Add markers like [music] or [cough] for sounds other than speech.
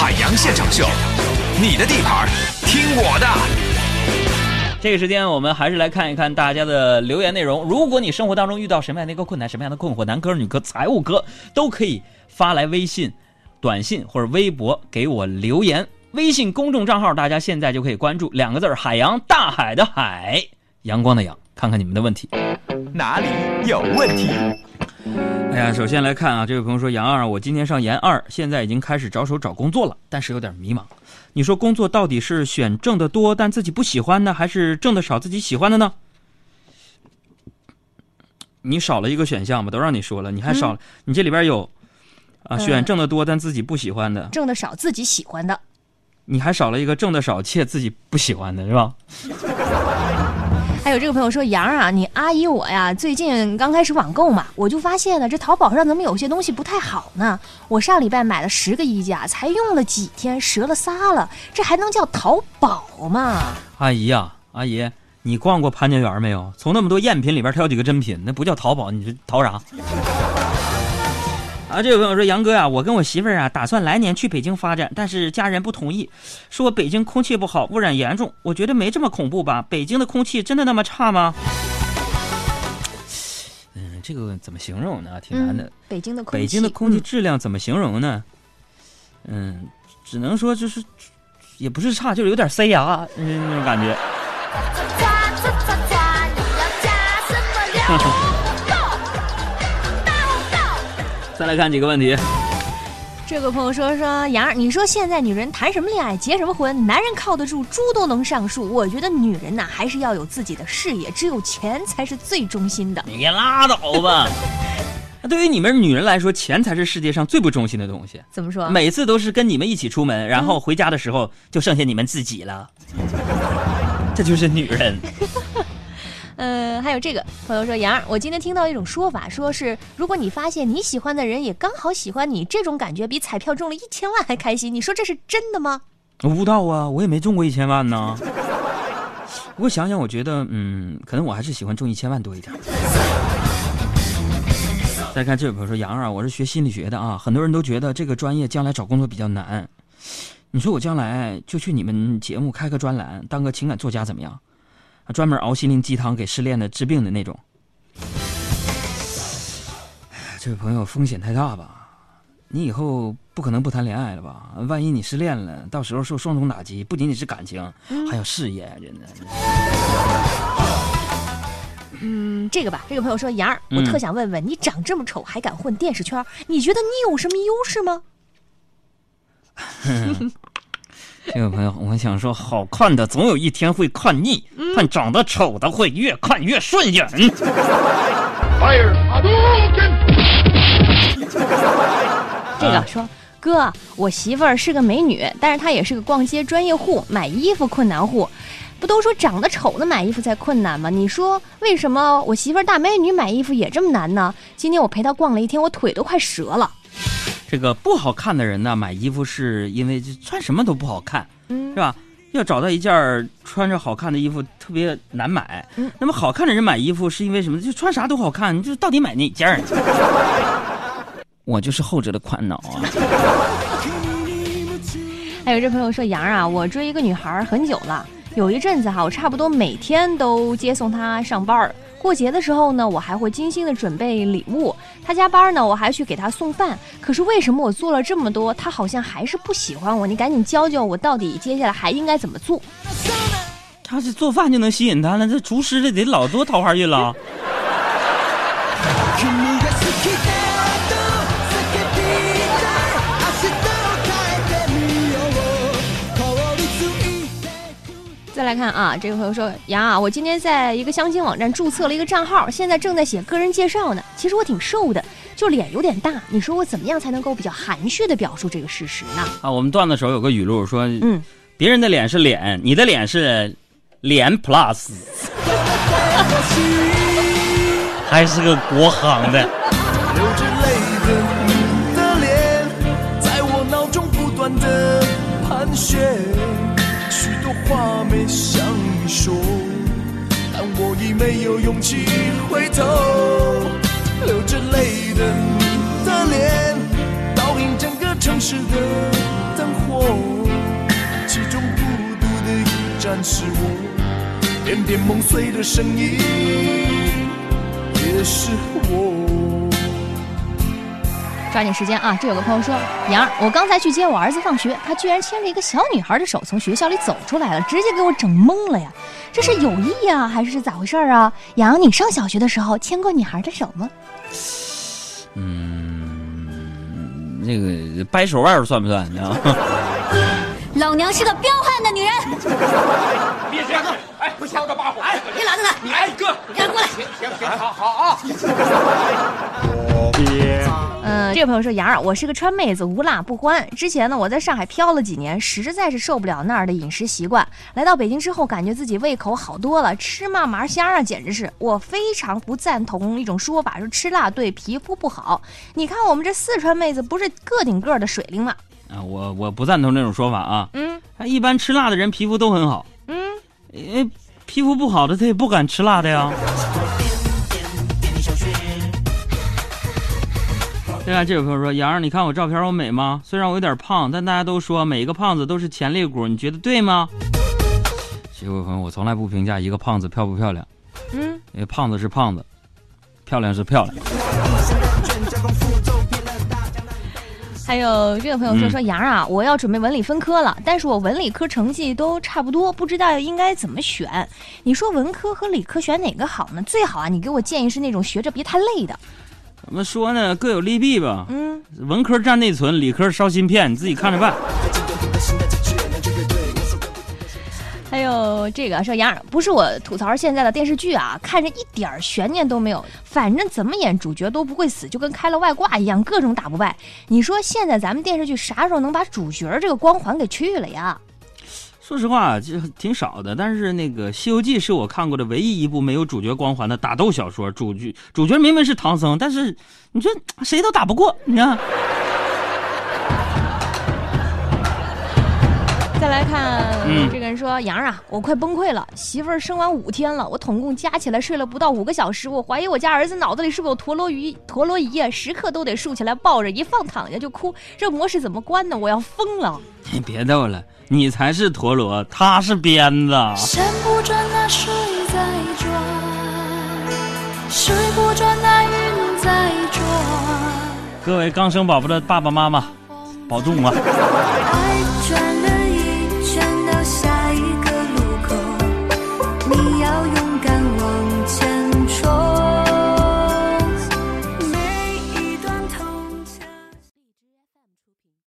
海洋现场秀，你的地盘，听我的。这个时间，我们还是来看一看大家的留言内容。如果你生活当中遇到什么样的一个困难、什么样的困惑，男哥、女哥、财务哥都可以发来微信、短信或者微博给我留言。微信公众账号大家现在就可以关注，两个字儿：海洋，大海的海，阳光的阳。看看你们的问题，哪里有问题？哎呀，首先来看啊，这位朋友说：“杨二，我今年上研二，现在已经开始着手找工作了，但是有点迷茫。你说工作到底是选挣得多但自己不喜欢呢，还是挣得少自己喜欢的呢？”你少了一个选项吧，都让你说了，你还少了，你这里边有啊，选挣得多但自己不喜欢的，挣得少自己喜欢的，你还少了一个挣得少且自己不喜欢的，是吧？还有这个朋友说：“杨啊，你阿姨我呀，最近刚开始网购嘛，我就发现呢这淘宝上怎么有些东西不太好呢？我上礼拜买了十个衣架，才用了几天折了仨了，这还能叫淘宝吗？”阿姨呀，阿姨，你逛过潘家园没有？从那么多赝品里边挑几个真品，那不叫淘宝，你这淘啥？啊，这位朋友说：“杨哥呀，我跟我媳妇儿啊，打算来年去北京发展，但是家人不同意，说北京空气不好，污染严重。我觉得没这么恐怖吧？北京的空气真的那么差吗？” [sighs] 嗯，这个怎么形容呢？挺难的。北京的空气，北京的空气质量怎么形容呢？嗯，只能说就是，也不是差，就是有点塞牙，嗯，那种感觉。再来看几个问题。这个朋友说说杨儿，你说现在女人谈什么恋爱，结什么婚？男人靠得住，猪都能上树。我觉得女人呐，还是要有自己的事业，只有钱才是最忠心的。你拉倒吧。那 [laughs] 对于你们女人来说，钱才是世界上最不忠心的东西。怎么说？每次都是跟你们一起出门，然后回家的时候就剩下你们自己了。这就是女人。[laughs] 嗯，还有这个朋友说，杨儿，我今天听到一种说法，说是如果你发现你喜欢的人也刚好喜欢你，这种感觉比彩票中了一千万还开心。你说这是真的吗？我不道啊，我也没中过一千万呢。不过想想，我觉得，嗯，可能我还是喜欢中一千万多一点。再看这位朋友说，杨儿，我是学心理学的啊，很多人都觉得这个专业将来找工作比较难。你说我将来就去你们节目开个专栏，当个情感作家怎么样？专门熬心灵鸡汤给失恋的治病的那种。这位朋友风险太大吧？你以后不可能不谈恋爱了吧？万一你失恋了，到时候受双重打击，不仅仅是感情，还有事业，真的。嗯，这个吧，这个朋友说：“杨儿，我特想问问，你长这么丑还敢混电视圈？你觉得你有什么优势吗？” [laughs] [laughs] 这位朋友，我想说，好看的总有一天会看腻，但长得丑的会越看越顺眼。[laughs] 这个说，哥，我媳妇儿是个美女，但是她也是个逛街专业户，买衣服困难户。不都说长得丑的买衣服才困难吗？你说为什么我媳妇儿大美女买衣服也这么难呢？今天我陪她逛了一天，我腿都快折了。这个不好看的人呢，买衣服是因为穿什么都不好看，是吧？要找到一件穿着好看的衣服特别难买。那么好看的人买衣服是因为什么？就穿啥都好看，就到底买哪件？[laughs] 我就是后者的款脑啊。还有这朋友说：“杨啊，我追一个女孩很久了，有一阵子哈，我差不多每天都接送她上班儿。”过节的时候呢，我还会精心的准备礼物。他加班呢，我还去给他送饭。可是为什么我做了这么多，他好像还是不喜欢我？你赶紧教教我，到底接下来还应该怎么做？他是做饭就能吸引他了，这厨师这得老多桃花运了。再来看啊，这个朋友说：“杨啊，我今天在一个相亲网站注册了一个账号，现在正在写个人介绍呢。其实我挺瘦的，就脸有点大。你说我怎么样才能够比较含蓄的表述这个事实呢？”啊，我们段子手有个语录说：“嗯，别人的脸是脸，你的脸是脸 plus，[laughs] 还是个国行的。”我话没向你说，但我已没有勇气回头，流着泪的你的脸，倒映整个城市的灯火，其中孤独的一盏是我，片片梦碎的声音，也是我。抓紧时间啊！这有个朋友说，杨儿，我刚才去接我儿子放学，他居然牵着一个小女孩的手从学校里走出来了，直接给我整懵了呀！这是有意呀，还是咋回事啊？杨，你上小学的时候牵过女孩的手吗？嗯，那个掰手腕算不算？呢？[laughs] 老娘是个彪悍的女人。[laughs] 别这样，哎，不敲着把火，哎，别拦着他，你哎哥，你让过来，行行行，好好啊。[laughs] 嗯，这位朋友说，杨儿，我是个川妹子，无辣不欢。之前呢，我在上海漂了几年，实在是受不了那儿的饮食习惯。来到北京之后，感觉自己胃口好多了，吃嘛嘛香啊，简直是！我非常不赞同一种说法，说吃辣对皮肤不好。你看我们这四川妹子，不是个顶个的水灵吗？啊，我我不赞同这种说法啊。嗯，一般吃辣的人皮肤都很好。嗯，因为皮肤不好的他也不敢吃辣的呀。对啊，这位朋友说：“杨儿，你看我照片我美吗？虽然我有点胖，但大家都说每一个胖子都是潜力股，你觉得对吗？”这位朋友，我从来不评价一个胖子漂不漂亮。嗯，因为胖子是胖子，漂亮是漂亮。还有这位朋友说：“说杨儿啊，我要准备文理分科了，但是我文理科成绩都差不多，不知道应该怎么选。你说文科和理科选哪个好呢？最好啊，你给我建议是那种学着别太累的。”怎么说呢？各有利弊吧。嗯，文科占内存，理科烧芯片，你自己看着办。还有这个说杨儿，不是我吐槽现在的电视剧啊，看着一点儿悬念都没有，反正怎么演主角都不会死，就跟开了外挂一样，各种打不败。你说现在咱们电视剧啥时候能把主角这个光环给去了呀？说实话，就挺少的。但是那个《西游记》是我看过的唯一一部没有主角光环的打斗小说。主角主角明明是唐僧，但是你说谁都打不过。你看，[laughs] 再来看，嗯这个人说杨儿啊，我快崩溃了，媳妇儿生完五天了，我统共加起来睡了不到五个小时，我怀疑我家儿子脑子里是不是有陀螺仪？陀螺仪啊，时刻都得竖起来抱着，一放躺下就哭，这模式怎么关呢？我要疯了！你别逗了，你才是陀螺，他是鞭子。山不转那水在转，水不转那云在转。各位刚生宝宝的爸爸妈妈，保重啊！爱